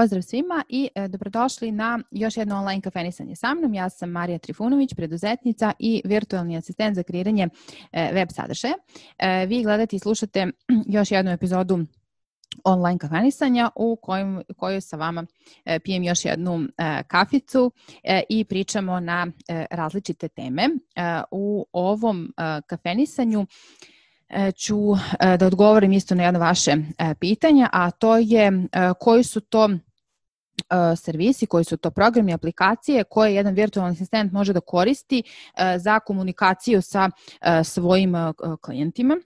Pozdrav svima i e, dobrodošli na još jedno online kafenisanje sa mnom. Ja sam Marija Trifunović, preduzetnica i virtualni asistent za kreiranje e, web sadržaja. E, vi gledate i slušate još jednu epizodu online kafenisanja u kojoj, kojoj sa vama pijem još jednu kaficu i pričamo na različite teme. U ovom kafenisanju ću da odgovorim isto na jedno vaše pitanje, a to je koji su to servisi, koji su to programi, aplikacije koje jedan virtualni asistent može da koristi za komunikaciju sa svojim klijentima.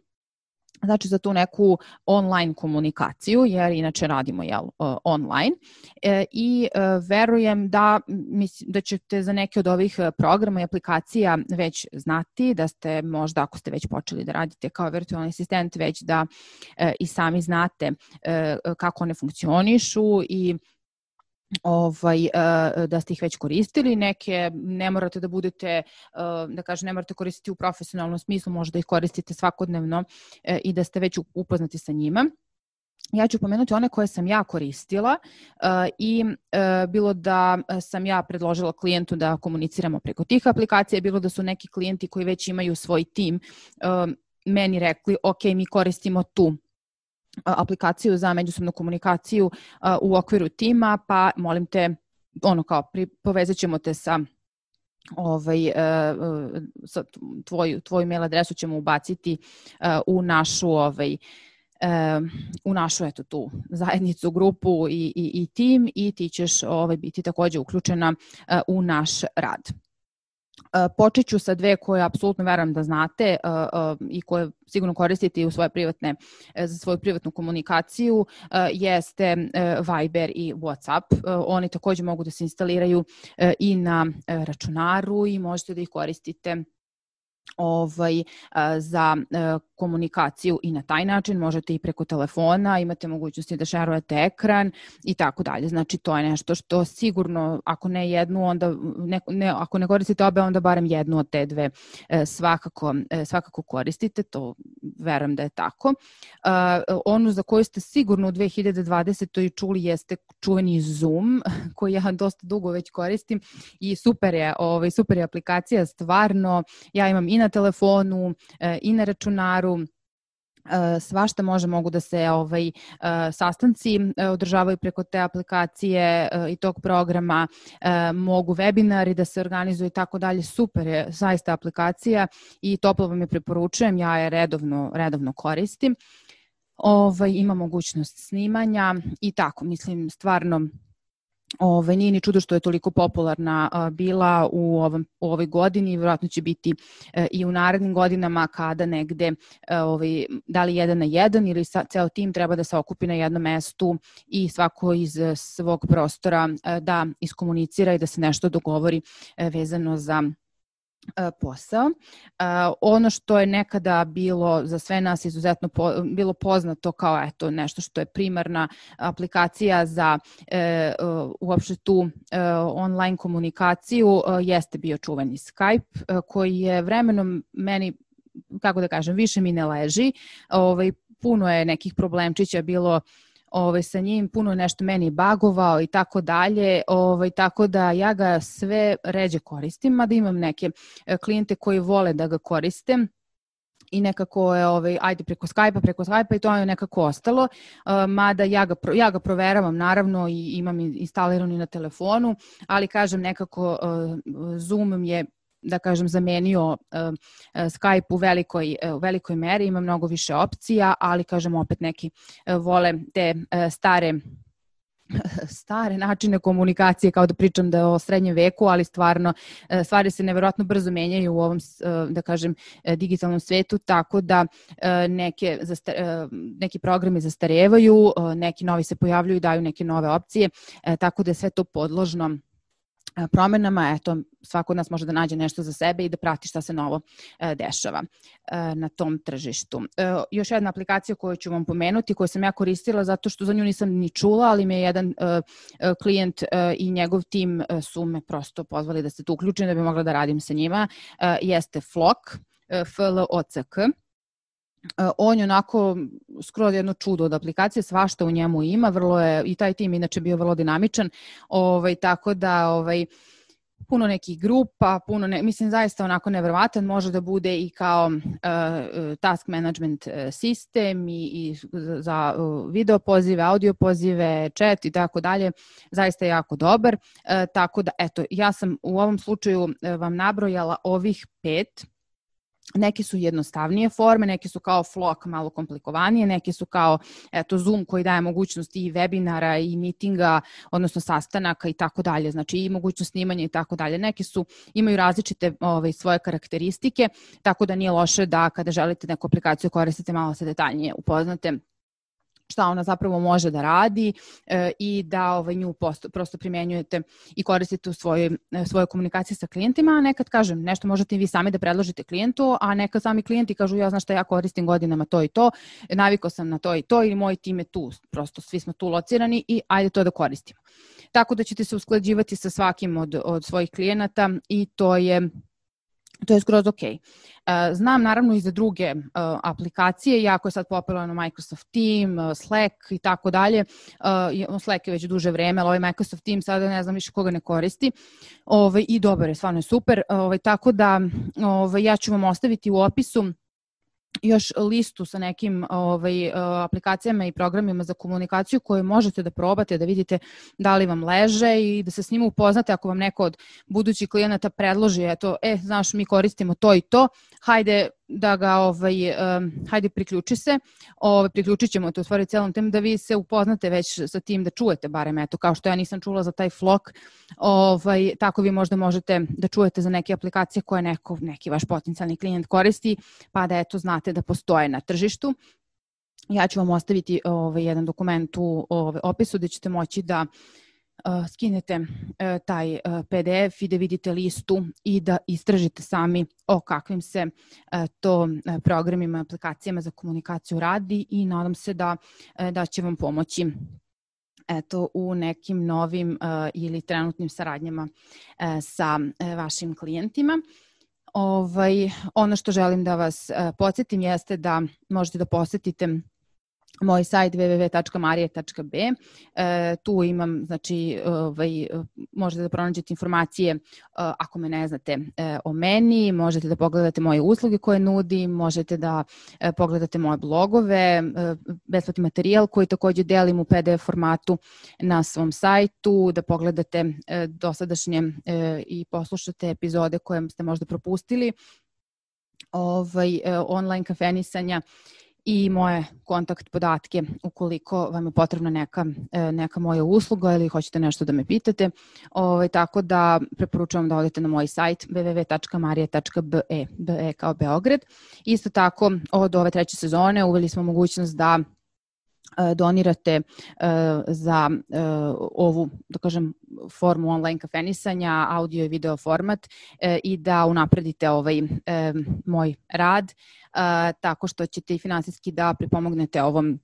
Znači za tu neku online komunikaciju, jer inače radimo jel, online. E, i e, verujem da, mislim, da ćete za neke od ovih programa i aplikacija već znati, da ste možda ako ste već počeli da radite kao virtualni asistent, već da e, i sami znate e, kako one funkcionišu i ovaj, e, da ste ih već koristili, neke ne morate da budete, e, da kažem, ne morate koristiti u profesionalnom smislu, možda ih koristite svakodnevno e, i da ste već upoznati sa njima. Ja ću pomenuti one koje sam ja koristila uh, i uh, bilo da sam ja predložila klijentu da komuniciramo preko tih aplikacija, bilo da su neki klijenti koji već imaju svoj tim meni rekli ok, mi koristimo tu aplikaciju za međusobnu komunikaciju u okviru tima, pa molim te, ono kao, povezat ćemo te sa ovaj, sa tvoju, tvoju mail adresu ćemo ubaciti u našu ovaj, u našu eto tu zajednicu, grupu i, i, i tim i ti ćeš ovaj, biti takođe uključena u naš rad. Počet ću sa dve koje apsolutno verujem da znate i koje sigurno koristite u svoje privatne, e, za svoju privatnu komunikaciju, jeste e, Viber i Whatsapp. E, oni takođe mogu da se instaliraju i na računaru i možete da ih koristite ovaj, za komunikaciju i na taj način, možete i preko telefona, imate mogućnosti da šerujete ekran i tako dalje. Znači to je nešto što sigurno, ako ne jednu, onda ne, ne, ako ne koristite obe, onda barem jednu od te dve e, svakako, e, svakako koristite, to verujem da je tako. Onu za koju ste sigurno u 2020. čuli jeste čuveni Zoom, koji ja dosta dugo već koristim i super je, ovaj, super je aplikacija, stvarno, ja imam i na telefonu i na računaru, svašta može mogu da se ovaj sastanci održavaju preko te aplikacije i tog programa. Mogu webinari da se organizuju i tako dalje. Super je zaista aplikacija i toplo vam je preporučujem ja je redovno redovno koristim. Ovaj ima mogućnost snimanja i tako mislim stvarno Ove, nije ni čudo što je toliko popularna a, bila u, ovom, u ovoj godini i vjerojatno će biti e, i u narednim godinama kada negde e, ovaj, da li jedan na jedan ili sa, ceo tim treba da se okupi na jednom mestu i svako iz svog prostora e, da iskomunicira i da se nešto dogovori e, vezano za E, posao. E, ono što je nekada bilo za sve nas izuzetno po, bilo poznato kao eto nešto što je primarna aplikacija za e, uopšte tu e, online komunikaciju e, jeste bio čuveni Skype e, koji je vremenom meni kako da kažem više mi ne leži. Ovaj puno je nekih problemčića bilo ovaj, sa njim puno nešto meni bagovao i tako dalje, ovaj, tako da ja ga sve ređe koristim, mada imam neke e, klijente koji vole da ga koriste, i nekako je ovaj ajde preko Skype-a, preko Skype-a i to je nekako ostalo. Uh, mada ja ga ja ga proveravam naravno i imam instaliran i na telefonu, ali kažem nekako uh, Zoom je da kažem, zamenio uh, Skype u velikoj, uh, u velikoj meri, ima mnogo više opcija, ali kažem opet neki vole te stare stare načine komunikacije kao da pričam da je o srednjem veku, ali stvarno stvari se neverovatno brzo menjaju u ovom da kažem digitalnom svetu, tako da neke neki programi zastarevaju, neki novi se pojavljuju daju neke nove opcije, tako da je sve to podložno promenama, eto, svako od nas može da nađe nešto za sebe i da prati šta se novo e, dešava e, na tom tržištu. E, još jedna aplikacija koju ću vam pomenuti, koju sam ja koristila zato što za nju nisam ni čula, ali me jedan klijent i njegov tim su me prosto pozvali da se tu uključim da bi mogla da radim sa njima, jeste Flock, F-L-O-C-K on je onako skroz jedno čudo od aplikacije, svašta u njemu ima, vrlo je, i taj tim inače bio vrlo dinamičan, ovaj, tako da ovaj, puno nekih grupa, puno ne, mislim zaista onako neverovatan, može da bude i kao uh, task management sistem i, i za video pozive, audio pozive, chat i tako dalje, zaista je jako dobar, uh, tako da eto, ja sam u ovom slučaju vam nabrojala ovih pet Neke su jednostavnije forme, neke su kao Flock malo komplikovanije, neke su kao eto, Zoom koji daje mogućnost i webinara i mitinga, odnosno sastanaka i tako dalje, znači i mogućnost snimanja i tako dalje. Neke su, imaju različite ovaj, svoje karakteristike, tako da nije loše da kada želite neku aplikaciju koristite malo se detaljnije upoznate šta ona zapravo može da radi e, i da ovaj, nju posto, prosto primenjujete i koristite u svojoj, e, svojoj komunikaciji sa klijentima, nekad kažem, nešto možete i vi sami da predložite klijentu, a nekad sami klijenti kažu ja znaš šta ja koristim godinama to i to, navikao sam na to i to ili moj tim je tu, prosto svi smo tu locirani i ajde to da koristimo. Tako da ćete se usklađivati sa svakim od, od svojih klijenata i to je to je skroz ok. E, znam naravno i za druge uh, aplikacije, jako je sad popularno Microsoft Team, uh, Slack i tako dalje. Slack je već duže vreme, ali ovaj Microsoft Team sada ne znam više koga ne koristi. Ovaj, I dobar je, stvarno je super. Ovaj, tako da ovaj, ja ću vam ostaviti u opisu još listu sa nekim ovaj, aplikacijama i programima za komunikaciju koje možete da probate, da vidite da li vam leže i da se s njima upoznate. Ako vam neko od budućih klijenata predloži, eto, e, znaš, mi koristimo to i to, hajde da ga, ovaj, um, hajde priključi se, ovaj, priključit ćemo to u stvari celom tem da vi se upoznate već sa tim da čujete barem, eto, kao što ja nisam čula za taj flok, ovaj, tako vi možda možete da čujete za neke aplikacije koje neko, neki vaš potencijalni klijent koristi, pa da eto znate da postoje na tržištu. Ja ću vam ostaviti ovaj, jedan dokument u ovaj, opisu gde ćete moći da uh, skinete uh, taj uh, PDF i da vidite listu i da istražite sami o kakvim se to programima, aplikacijama za komunikaciju radi i nadam se da, da će vam pomoći eto u nekim novim uh, ili trenutnim saradnjama uh, sa uh, vašim klijentima. Ovaj, ono što želim da vas uh, podsjetim jeste da možete da posetite moj sajt www.marije.b. E, tu imam, znači, ovaj, možete da pronađete informacije e, ako me ne znate e, o meni, možete da pogledate moje usluge koje nudim, možete da e, pogledate moje blogove, besplatni materijal koji takođe delim u PDF formatu na svom sajtu, da pogledate dosadašnje i poslušate epizode koje ste možda propustili, ovaj, online kafenisanja i moje kontakt podatke ukoliko vam je potrebna neka, e, neka moja usluga ili hoćete nešto da me pitate. Ovaj, tako da preporučujem da odete na moj sajt www.marije.be, be kao Beograd. Isto tako od ove treće sezone uveli smo mogućnost da donirate e, za ovu, da kažem, formu online kafenisanja, audio i video format i da unapredite ovaj moj rad tako što ćete i finansijski da pripomognete ovom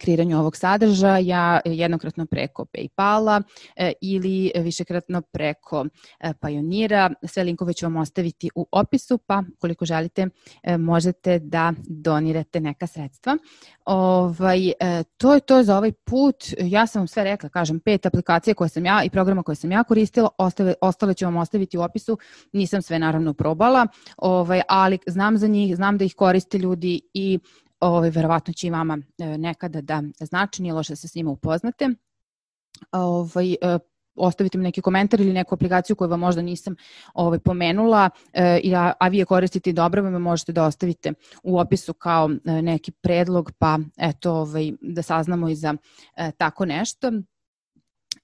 kreiranju ovog sadržaja jednokratno preko Paypala e, ili višekratno preko e, Pionira. Sve linkove ću vam ostaviti u opisu, pa koliko želite e, možete da donirate neka sredstva. Ovaj, to je to za ovaj put. Ja sam vam sve rekla, kažem, pet aplikacija koje sam ja i programa koje sam ja koristila, ostale, ostale ću vam ostaviti u opisu. Nisam sve naravno probala, ovaj, ali znam za njih, znam da ih koriste ljudi i ovaj, verovatno će i vama e, nekada da znači, nije loše da se s njima upoznate. Ovaj, e, ostavite mi neki komentar ili neku aplikaciju koju vam možda nisam ovaj, pomenula, e, a, a vi je koristite dobro, vam možete da ostavite u opisu kao e, neki predlog, pa eto, ovaj, da saznamo i za tako nešto.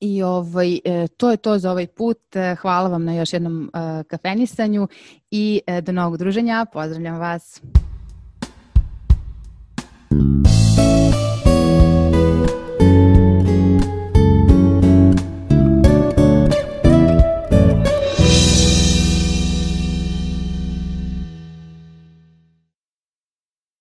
I ovaj, to je to za ovaj put. Hvala vam na još jednom kafenisanju i do novog druženja. Pozdravljam vas. Thank you.